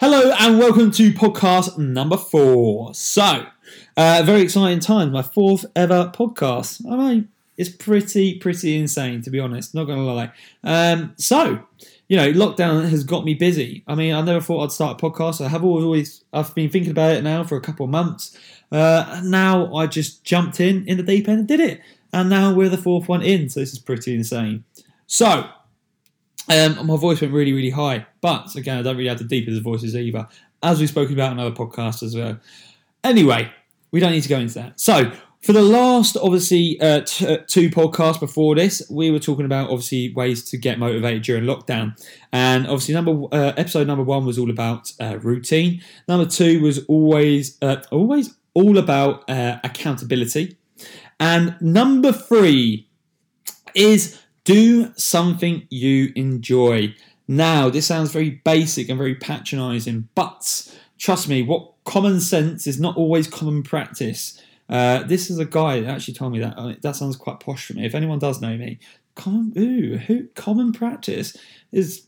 Hello and welcome to podcast number four. So, uh, very exciting time. My fourth ever podcast. I mean, it's pretty, pretty insane to be honest. Not gonna lie. Um, so, you know, lockdown has got me busy. I mean, I never thought I'd start a podcast. I have always, I've been thinking about it now for a couple of months. Uh, now I just jumped in in the deep end and did it. And now we're the fourth one in. So this is pretty insane. So, um, my voice went really, really high. But again, I don't really have the deepest voices either, as we've spoken about in other podcasts as well. Anyway, we don't need to go into that. So, for the last, obviously, uh, t- uh, two podcasts before this, we were talking about obviously ways to get motivated during lockdown, and obviously, number uh, episode number one was all about uh, routine. Number two was always, uh, always all about uh, accountability, and number three is do something you enjoy. Now, this sounds very basic and very patronizing, but trust me, what common sense is not always common practice. Uh, this is a guy that actually told me that. That sounds quite posh for me. If anyone does know me, common, ooh, who, common practice is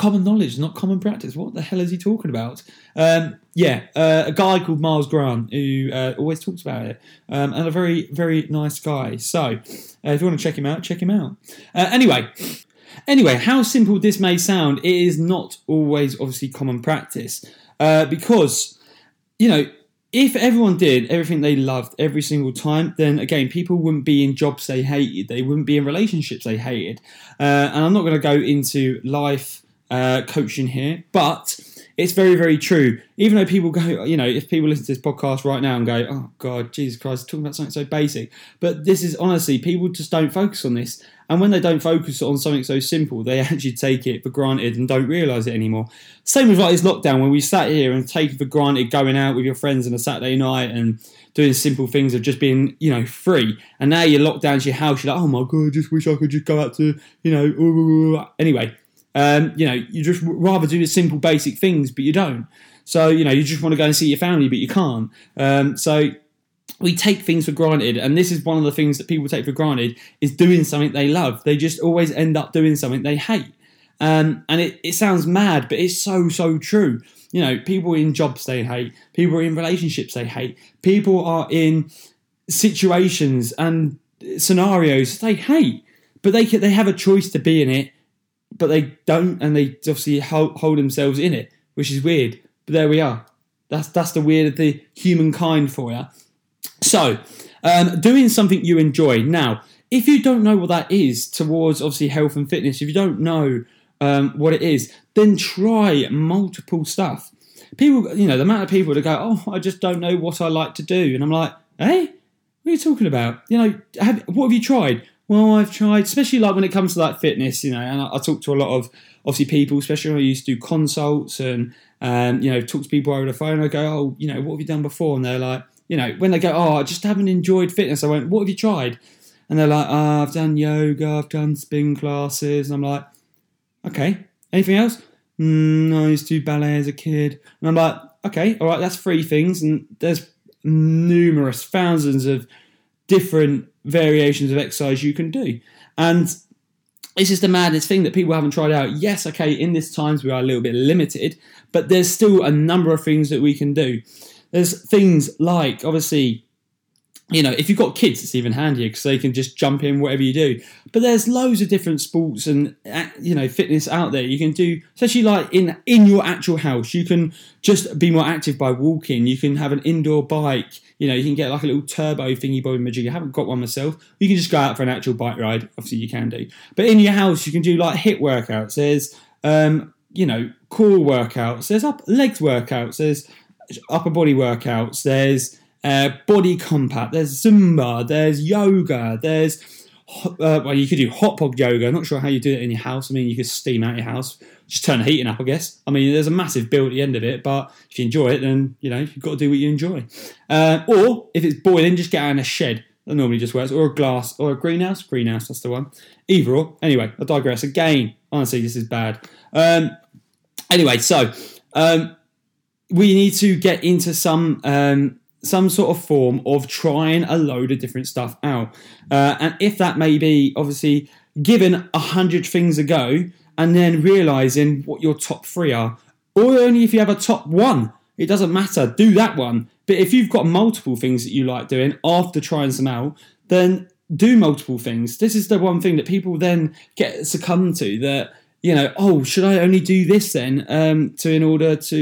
common knowledge, not common practice. What the hell is he talking about? Um, yeah, uh, a guy called Miles Grant who uh, always talks about it, um, and a very, very nice guy. So, uh, if you want to check him out, check him out. Uh, anyway, anyway, how simple this may sound, it is not always obviously common practice uh, because you know if everyone did everything they loved every single time, then again, people wouldn't be in jobs they hated. They wouldn't be in relationships they hated. Uh, and I'm not going to go into life uh, coaching here, but it's very, very true. Even though people go, you know, if people listen to this podcast right now and go, oh God, Jesus Christ, talking about something so basic. But this is honestly, people just don't focus on this. And when they don't focus on something so simple, they actually take it for granted and don't realise it anymore. Same with like this lockdown when we sat here and take for granted going out with your friends on a Saturday night and doing simple things of just being, you know, free. And now you're locked down to your house, you're like, oh my God, I just wish I could just go out to, you know, anyway. Um, you know, you just rather do the simple, basic things, but you don't. So, you know, you just want to go and see your family, but you can't. Um, so, we take things for granted, and this is one of the things that people take for granted is doing something they love. They just always end up doing something they hate. Um, and it, it sounds mad, but it's so, so true. You know, people in jobs they hate, people in relationships they hate, people are in situations and scenarios they hate, but they, they have a choice to be in it but they don't, and they obviously hold, themselves in it, which is weird. But there we are. That's that's the weird of the humankind for you. So, um, doing something you enjoy. Now, if you don't know what that is towards obviously health and fitness, if you don't know um, what it is, then try multiple stuff. People, you know, the amount of people that go, "Oh, I just don't know what I like to do," and I'm like, "Hey, what are you talking about? You know, have, what have you tried? Well, I've tried, especially like when it comes to like fitness, you know, and I, I talk to a lot of obviously people, especially when I used to do consults and um, you know talk to people over the phone. I go, oh, you know, what have you done before? And they're like, you know, when they go, oh, I just haven't enjoyed fitness. I went, what have you tried? And they're like, oh, I've done yoga, I've done spin classes, and I'm like, okay, anything else? Mm, I used to do ballet as a kid, and I'm like, okay, all right, that's three things, and there's numerous thousands of different variations of exercise you can do. And it's just the maddest thing that people haven't tried out. Yes, okay, in this times we are a little bit limited, but there's still a number of things that we can do. There's things like obviously you know, if you've got kids, it's even handier because they can just jump in whatever you do. But there's loads of different sports and uh, you know fitness out there. You can do, especially like in in your actual house. You can just be more active by walking. You can have an indoor bike. You know, you can get like a little turbo thingy boy magic. I haven't got one myself. You can just go out for an actual bike ride. Obviously, you can do. But in your house, you can do like HIIT workouts. There's um, you know core workouts. There's up legs workouts. There's upper body workouts. There's uh, body combat, there's Zumba, there's yoga, there's uh, well, you could do hot pod yoga. I'm not sure how you do it in your house. I mean, you could steam out your house, just turn the heating up, I guess. I mean, there's a massive bill at the end of it, but if you enjoy it, then you know you've got to do what you enjoy. Uh, or if it's boiling, just get out in a shed. That normally just works. Or a glass, or a greenhouse. Greenhouse, that's the one. Either or. Anyway, I digress. Again, honestly, this is bad. Um, anyway, so um, we need to get into some um, some sort of form of trying a load of different stuff out. Uh, and if that may be obviously given a hundred things a go and then realizing what your top three are, or only if you have a top one. It doesn't matter. Do that one. But if you've got multiple things that you like doing after trying some out, then do multiple things. This is the one thing that people then get succumb to that you know, oh, should I only do this then um, to in order to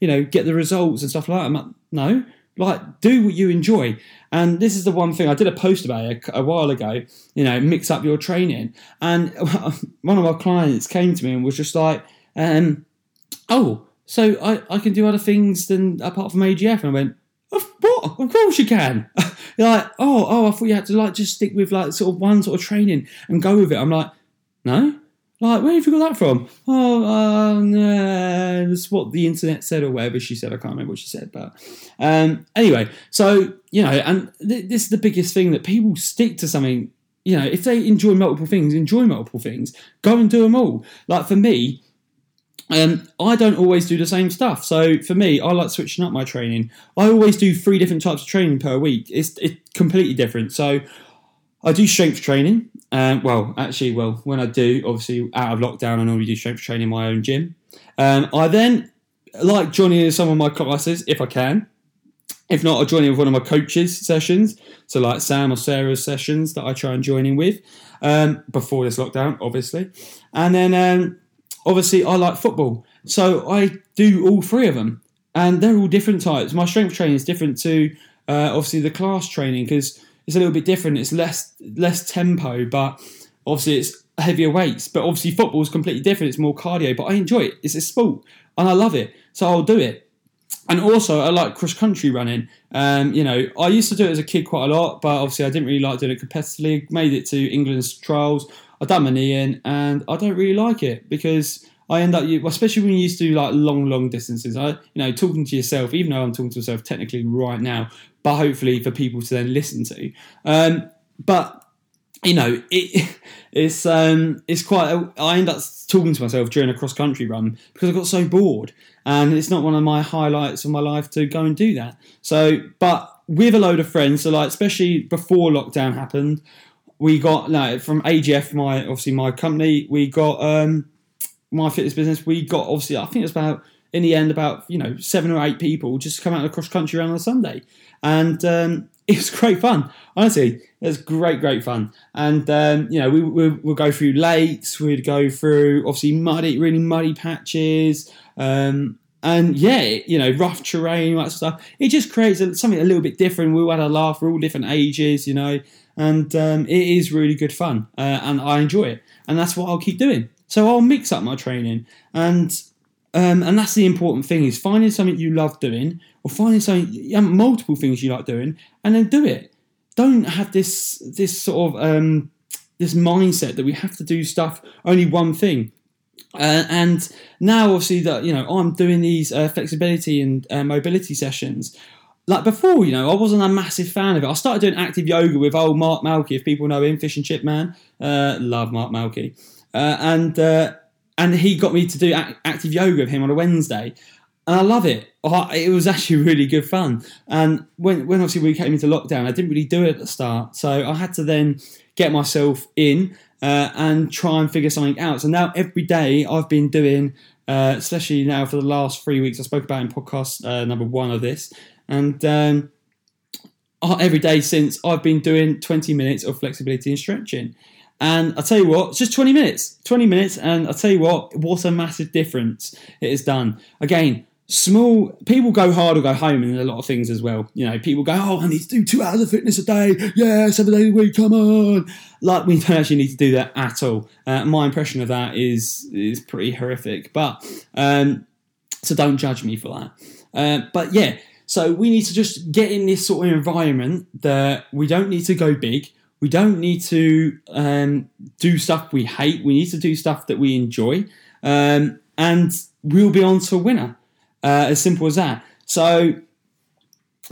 you know get the results and stuff like that? Like, no, like do what you enjoy. And this is the one thing I did a post about it a, while ago. You know, mix up your training. And one of our clients came to me and was just like, um, oh, so I, I can do other things than apart from AGF. And I went, of what? Of course you can. Like, oh, oh, I thought you had to like just stick with like sort of one sort of training and go with it. I'm like, no. Like, where have you got that from? Oh, uh, no, that's what the internet said or whatever she said. I can't remember what she said, but um, anyway. So you know, and th- this is the biggest thing that people stick to something. You know, if they enjoy multiple things, enjoy multiple things. Go and do them all. Like for me, um, I don't always do the same stuff. So for me, I like switching up my training. I always do three different types of training per week. It's, it's completely different. So I do strength training. Um, well, actually, well, when I do, obviously out of lockdown, I normally do strength training in my own gym. Um, I then like joining in some of my classes if I can. If not, I'll join in with one of my coaches' sessions. So, like Sam or Sarah's sessions that I try and join in with um, before this lockdown, obviously. And then, um, obviously, I like football. So, I do all three of them. And they're all different types. My strength training is different to uh, obviously the class training because it's a little bit different. It's less less tempo, but obviously it's heavier weights. But obviously football is completely different. It's more cardio, but I enjoy it. It's a sport and I love it, so I'll do it. And also, I like cross country running. Um, you know, I used to do it as a kid quite a lot, but obviously I didn't really like doing it competitively. Made it to England's trials. I done my knee in, and I don't really like it because I end up, especially when you used to do like long, long distances. I, you know, talking to yourself, even though I'm talking to myself technically right now, but hopefully for people to then listen to. Um, but you know, it, it's um, it's quite. I end up talking to myself during a cross country run because I got so bored, and it's not one of my highlights of my life to go and do that. So, but with a load of friends, so like especially before lockdown happened, we got like from AGF, my obviously my company, we got um, my fitness business. We got obviously I think it's about in the end about you know seven or eight people just come out of cross country around on a Sunday, and um, it was great fun. Honestly, it was great, great fun. And um, you know, we, we we'll go through lakes. We'd go through obviously muddy, really muddy patches. Um, and yeah, you know, rough terrain, all that stuff. It just creates something a little bit different. We all had a laugh. We're all different ages, you know, and um, it is really good fun, uh, and I enjoy it. And that's what I'll keep doing. So I'll mix up my training, and um, and that's the important thing is finding something you love doing or finding something, multiple things you like doing, and then do it. Don't have this this sort of um, this mindset that we have to do stuff only one thing. Uh, and now, obviously, that you know, I'm doing these uh, flexibility and uh, mobility sessions. Like before, you know, I wasn't a massive fan of it. I started doing active yoga with old Mark Malky, if people know him, Fish and Chip Man. Uh, love Mark Malky, uh, and uh, and he got me to do active yoga with him on a Wednesday, and I love it. it was actually really good fun. And when when obviously we came into lockdown, I didn't really do it at the start, so I had to then get myself in uh, and try and figure something out. So now every day I've been doing, uh, especially now for the last three weeks, I spoke about in podcast uh, number one of this, and. Um, every day since I've been doing 20 minutes of flexibility and stretching. And I tell you what, it's just 20 minutes. 20 minutes, and I tell you what, what a massive difference it has done. Again, small people go hard or go home in a lot of things as well. You know, people go, Oh, I need to do two hours of fitness a day. Yeah, seven days a week, come on. Like we don't actually need to do that at all. Uh, my impression of that is is pretty horrific. But um, so don't judge me for that. Uh, but yeah, so we need to just get in this sort of environment that we don't need to go big we don't need to um, do stuff we hate. We need to do stuff that we enjoy, um, and we'll be on to a winner. Uh, as simple as that. So,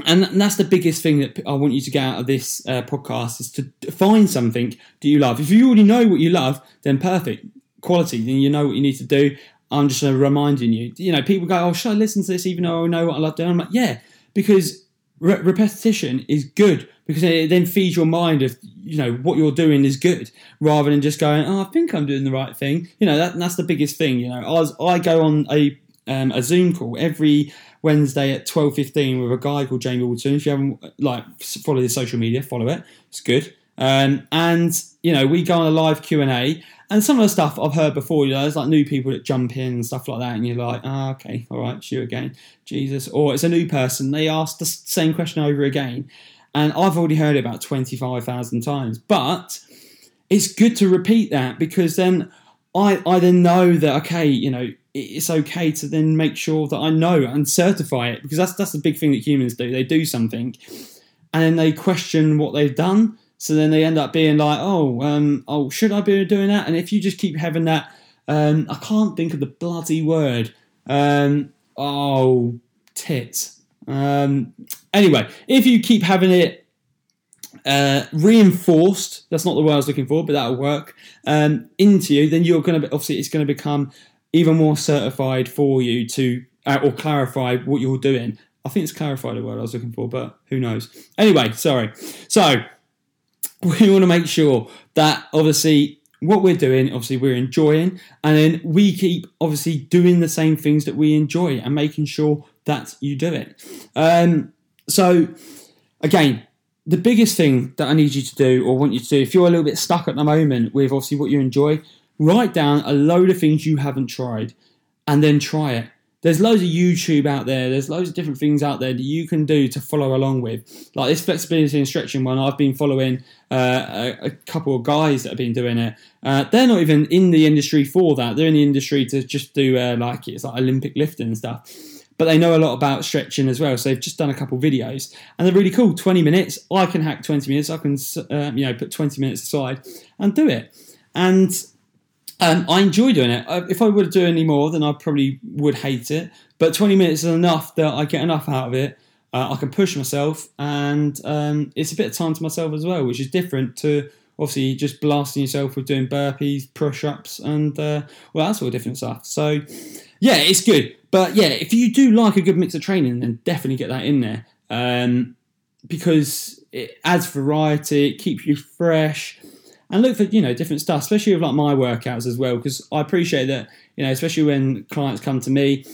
and that's the biggest thing that I want you to get out of this uh, podcast is to find something that you love. If you already know what you love, then perfect quality. Then you know what you need to do. I'm just uh, reminding you. You know, people go, "Oh, should I listen to this even though I know what I love doing?" I'm like, "Yeah," because re- repetition is good because it then feeds your mind of you know what you're doing is good rather than just going oh I think I'm doing the right thing you know that, that's the biggest thing you know I, was, I go on a um, a Zoom call every Wednesday at twelve fifteen with a guy called Jamie Alderton. If you haven't like follow his social media, follow it. It's good. Um, and you know, we go on a live Q and A, and some of the stuff I've heard before. You know, there's like new people that jump in and stuff like that, and you're like, ah, okay, all right, it's you again, Jesus. Or it's a new person. They ask the same question over again, and I've already heard it about twenty five thousand times. But it's good to repeat that because then I I then know that okay, you know, it's okay to then make sure that I know and certify it because that's that's the big thing that humans do. They do something, and then they question what they've done. So then they end up being like, oh, um, oh, should I be doing that? And if you just keep having that, um, I can't think of the bloody word. Um, oh, tits. Um, anyway, if you keep having it uh, reinforced, that's not the word I was looking for, but that'll work, um, into you, then you're going to, obviously, it's going to become even more certified for you to, uh, or clarify what you're doing. I think it's clarified the word I was looking for, but who knows? Anyway, sorry. So, we want to make sure that obviously what we're doing, obviously we're enjoying, and then we keep obviously doing the same things that we enjoy and making sure that you do it. Um, so again, the biggest thing that I need you to do or want you to do, if you're a little bit stuck at the moment with obviously what you enjoy, write down a load of things you haven't tried and then try it there's loads of YouTube out there. There's loads of different things out there that you can do to follow along with. Like this flexibility and stretching one, I've been following uh, a, a, couple of guys that have been doing it. Uh, they're not even in the industry for that. They're in the industry to just do uh, like it's like Olympic lifting and stuff. But they know a lot about stretching as well. So they've just done a couple videos and they're really cool. 20 minutes. I can hack 20 minutes. I can uh, you know put 20 minutes aside and do it. And um, I enjoy doing it. If I were to do any more, then I probably would hate it. But 20 minutes is enough that I get enough out of it. Uh, I can push myself, and um, it's a bit of time to myself as well, which is different to obviously just blasting yourself with doing burpees, push ups, and uh, well, that's all different stuff. So, yeah, it's good. But yeah, if you do like a good mix of training, then definitely get that in there um, because it adds variety, it keeps you fresh and look for you know different stuff, especially with like my workouts as well, because I appreciate that you know, especially when clients come to me,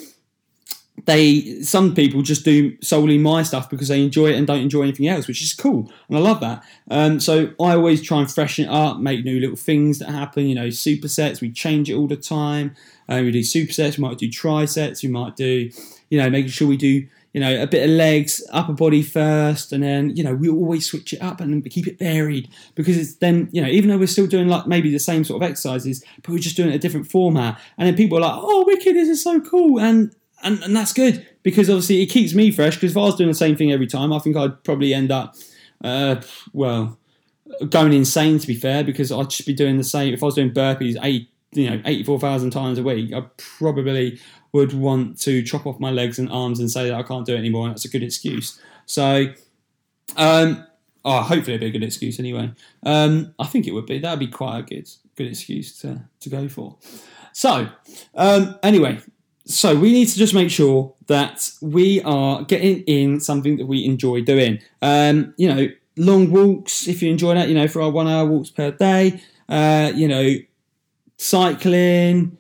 they some people just do solely my stuff because they enjoy it and don't enjoy anything else, which is cool, and I love that. Um, so I always try and freshen it up, make new little things that happen. You know, supersets we change it all the time. Uh, we do supersets, we might do triceps, we might do, you know, making sure we do you know, a bit of legs, upper body first, and then, you know, we always switch it up and keep it varied because it's then, you know, even though we're still doing like maybe the same sort of exercises, but we're just doing it a different format. And then people are like, oh, wicked, this is so cool. And, and, and that's good because obviously it keeps me fresh because if I was doing the same thing every time, I think I'd probably end up, uh, well, going insane to be fair because I'd just be doing the same. If I was doing burpees eight, you know, 84,000 times a week, I probably would want to chop off my legs and arms and say that I can't do it anymore, and that's a good excuse. So, um, oh, hopefully it'd be a good excuse anyway. Um, I think it would be. That'd be quite a good good excuse to to go for. So, um, anyway, so we need to just make sure that we are getting in something that we enjoy doing. Um, you know, long walks if you enjoy that. You know, for our one hour walks per day. Uh, you know, cycling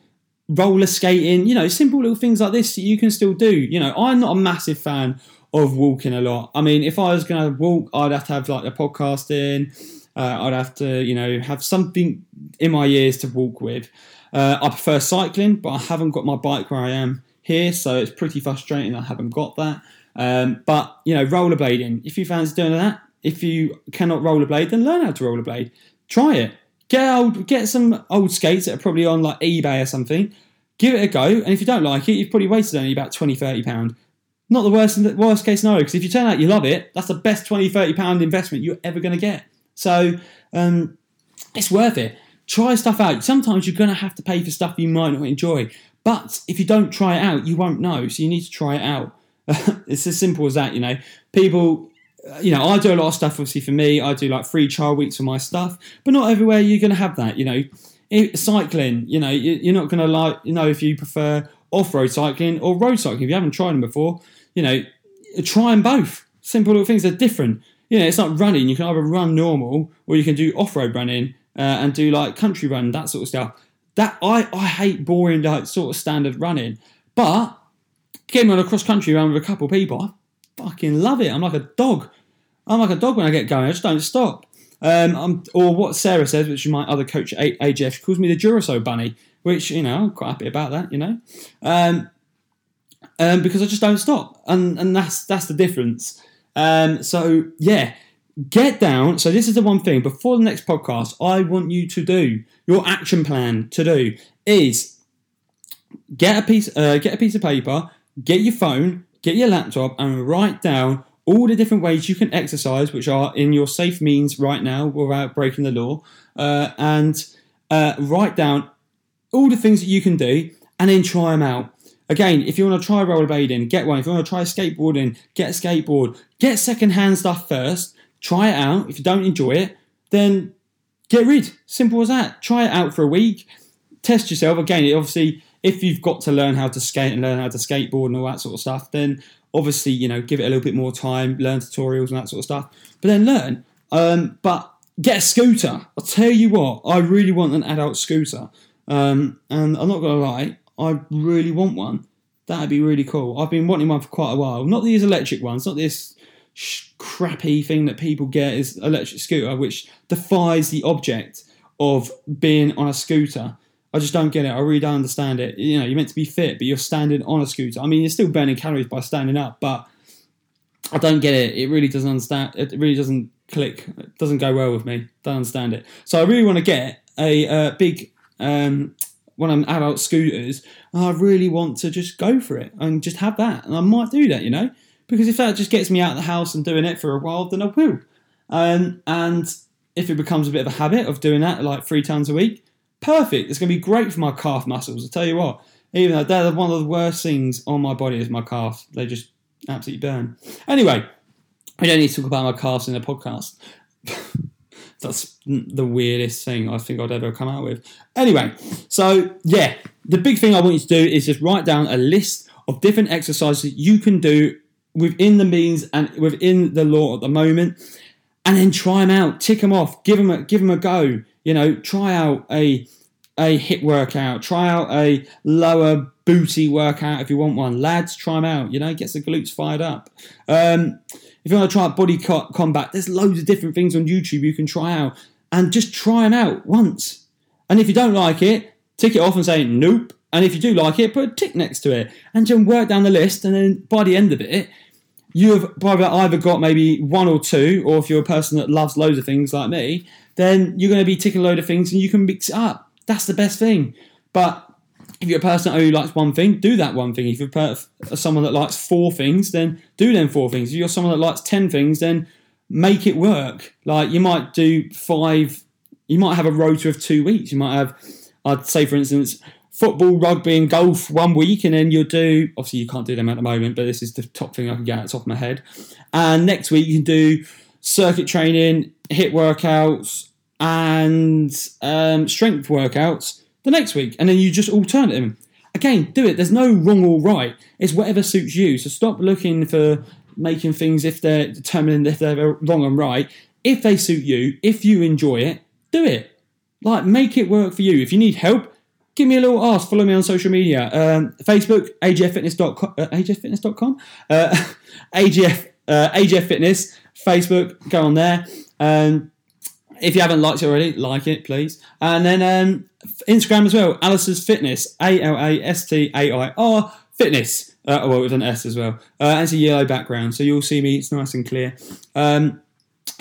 roller skating, you know, simple little things like this that you can still do. You know, I'm not a massive fan of walking a lot. I mean, if I was going to walk, I'd have to have like a podcast in. Uh, I'd have to, you know, have something in my ears to walk with. Uh, I prefer cycling, but I haven't got my bike where I am here, so it's pretty frustrating. I haven't got that. Um, but you know, rollerblading. If you fancy doing that, if you cannot rollerblade, then learn how to rollerblade. Try it. Get old, get some old skates that are probably on like eBay or something. Give it a go, and if you don't like it, you've probably wasted only about 20 30 pound. Not the worst worst case scenario because if you turn out you love it, that's the best 20 30 pound investment you're ever going to get. So um, it's worth it. Try stuff out. Sometimes you're going to have to pay for stuff you might not enjoy, but if you don't try it out, you won't know. So you need to try it out. it's as simple as that. You know, people you know, I do a lot of stuff obviously for me. I do like free trial weeks for my stuff, but not everywhere you're going to have that. You know, cycling, you know, you, are not going to like, you know, if you prefer off road cycling or road cycling. If you haven't tried them before, you know, try them both. Simple little things are different. You know, it's like running. You can either run normal or you can do off road running uh, and do like country run, that sort of stuff. That I, I hate boring, like sort of standard running. But getting on a cross country run with a couple of people, I fucking love it. I'm like a dog. I'm like a dog when I get going. I just don't stop. Um, or what Sarah says, which is my other coach AGF, she calls me the Duracell bunny, which you know I'm quite happy about that. You know, um, um, because I just don't stop, and and that's that's the difference. Um, so yeah, get down. So this is the one thing before the next podcast, I want you to do your action plan to do is get a piece uh, get a piece of paper, get your phone, get your laptop, and write down all the different ways you can exercise, which are in your safe means right now without breaking the law, uh, and uh, write down all the things that you can do, and then try them out. Again, if you want to try rollerblading, get one. If you want to try skateboarding, get a skateboard. Get secondhand stuff first. Try it out. If you don't enjoy it, then get rid. Simple as that. Try it out for a week. Test yourself. Again, obviously, if you've got to learn how to skate and learn how to skateboard and all that sort of stuff, then obviously, you know, give it a little bit more time, learn tutorials and that sort of stuff. But then learn. Um, but get a scooter. I'll tell you what, I really want an adult scooter. Um, and I'm not going to lie, I really want one. That'd be really cool. I've been wanting one for quite a while. Not these electric ones, not this sh- crappy thing that people get is electric scooter, which defies the object of being on a scooter. I just don't get it. I really don't understand it. You know, you're meant to be fit, but you're standing on a scooter. I mean, you're still burning calories by standing up, but I don't get it. It really doesn't understand. It really doesn't click. It doesn't go well with me. Don't understand it. So I really want to get a uh, big um, one of them adult scooters. I really want to just go for it and just have that, and I might do that. You know, because if that just gets me out of the house and doing it for a while, then I will. Um, and if it becomes a bit of a habit of doing that like three times a week, perfect. It's going to be great for my calf muscles. I tell you what, even though they're one of the worst things on my body is my calf. They just absolutely burn. Anyway, I don't need to talk about my calves in a podcast. That's the weirdest thing I think I'd ever come out with. Anyway, so yeah, the big thing I want you to do is just write down a list of different exercises you can do within the means and within the law at the moment, and then try them out, tick them off, give them a, give them a go. You know, try out a a HIIT workout, try out a lower booty workout if you want one. Lads, try them out. You know, gets the glutes fired up. Um, if you want to try out body combat, there's loads of different things on YouTube you can try out, and just try them out once. And if you don't like it, tick it off and say nope. And if you do like it, put a tick next to it, and just work down the list. And then by the end of it, you have probably either got maybe one or two, or if you're a person that loves loads of things like me, then you're going to be ticking a load of things and you can mix it up. That's the best thing. But if you're a person who likes one thing, do that one thing. If you're per- uh, someone that likes four things, then do them four things. If you're someone that likes ten things, then make it work. Like you might do five, you might have a rota of two weeks. You might have, I'd say for instance, football, rugby, and golf one week, and then you'll do. Obviously, you can't do them at the moment, but this is the top thing I can get out of the top of my head. And next week you can do circuit training, HIIT workouts, and um, strength workouts the next week, and then you just alternate them. Again, do it. There's no wrong or right. It's whatever suits you. So stop looking for making things if they're determining if they're wrong and right. If they suit you, if you enjoy it, do it. Like make it work for you. If you need help, give me a little ask. Follow me on social media. Um, Facebook, agffitness.com, uh, agffitness.com, uh, AGF, uh, AGF Fitness, Facebook, go on there. Um, if you haven't liked it already, like it, please. And then um, Instagram as well, Alice's Fitness, A L A S T A I R Fitness. Uh, well, with an S as well. Uh, it's a yellow background, so you'll see me, it's nice and clear. Um,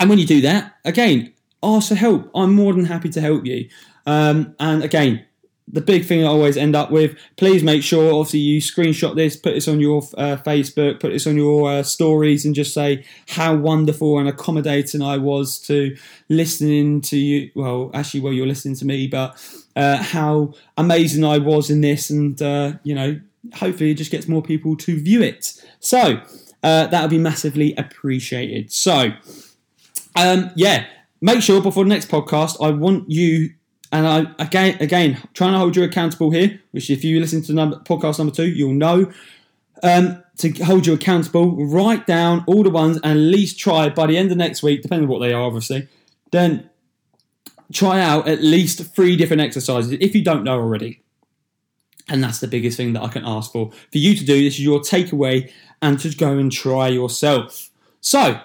and when you do that, again, ask for help. I'm more than happy to help you. Um, and again, the big thing I always end up with, please make sure, obviously, you screenshot this, put this on your uh, Facebook, put this on your uh, stories, and just say how wonderful and accommodating I was to listening to you. Well, actually, well, you're listening to me, but uh, how amazing I was in this, and uh, you know, hopefully, it just gets more people to view it. So uh, that would be massively appreciated. So, um, yeah, make sure before the next podcast, I want you and I again again trying to hold you accountable here, which if you listen to number, podcast number two, you'll know. Um, to hold you accountable, write down all the ones and at least try by the end of next week, depending on what they are, obviously. Then try out at least three different exercises if you don't know already. And that's the biggest thing that I can ask for. For you to do, this is your takeaway and to go and try yourself. So,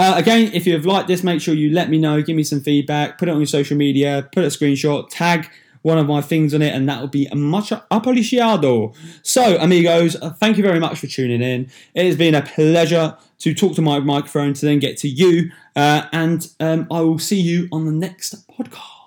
uh, again, if you've liked this, make sure you let me know, give me some feedback, put it on your social media, put a screenshot, tag one of my things on it, and that will be much appreciado. So, amigos, uh, thank you very much for tuning in. It has been a pleasure to talk to my microphone to then get to you, uh, and um, I will see you on the next podcast.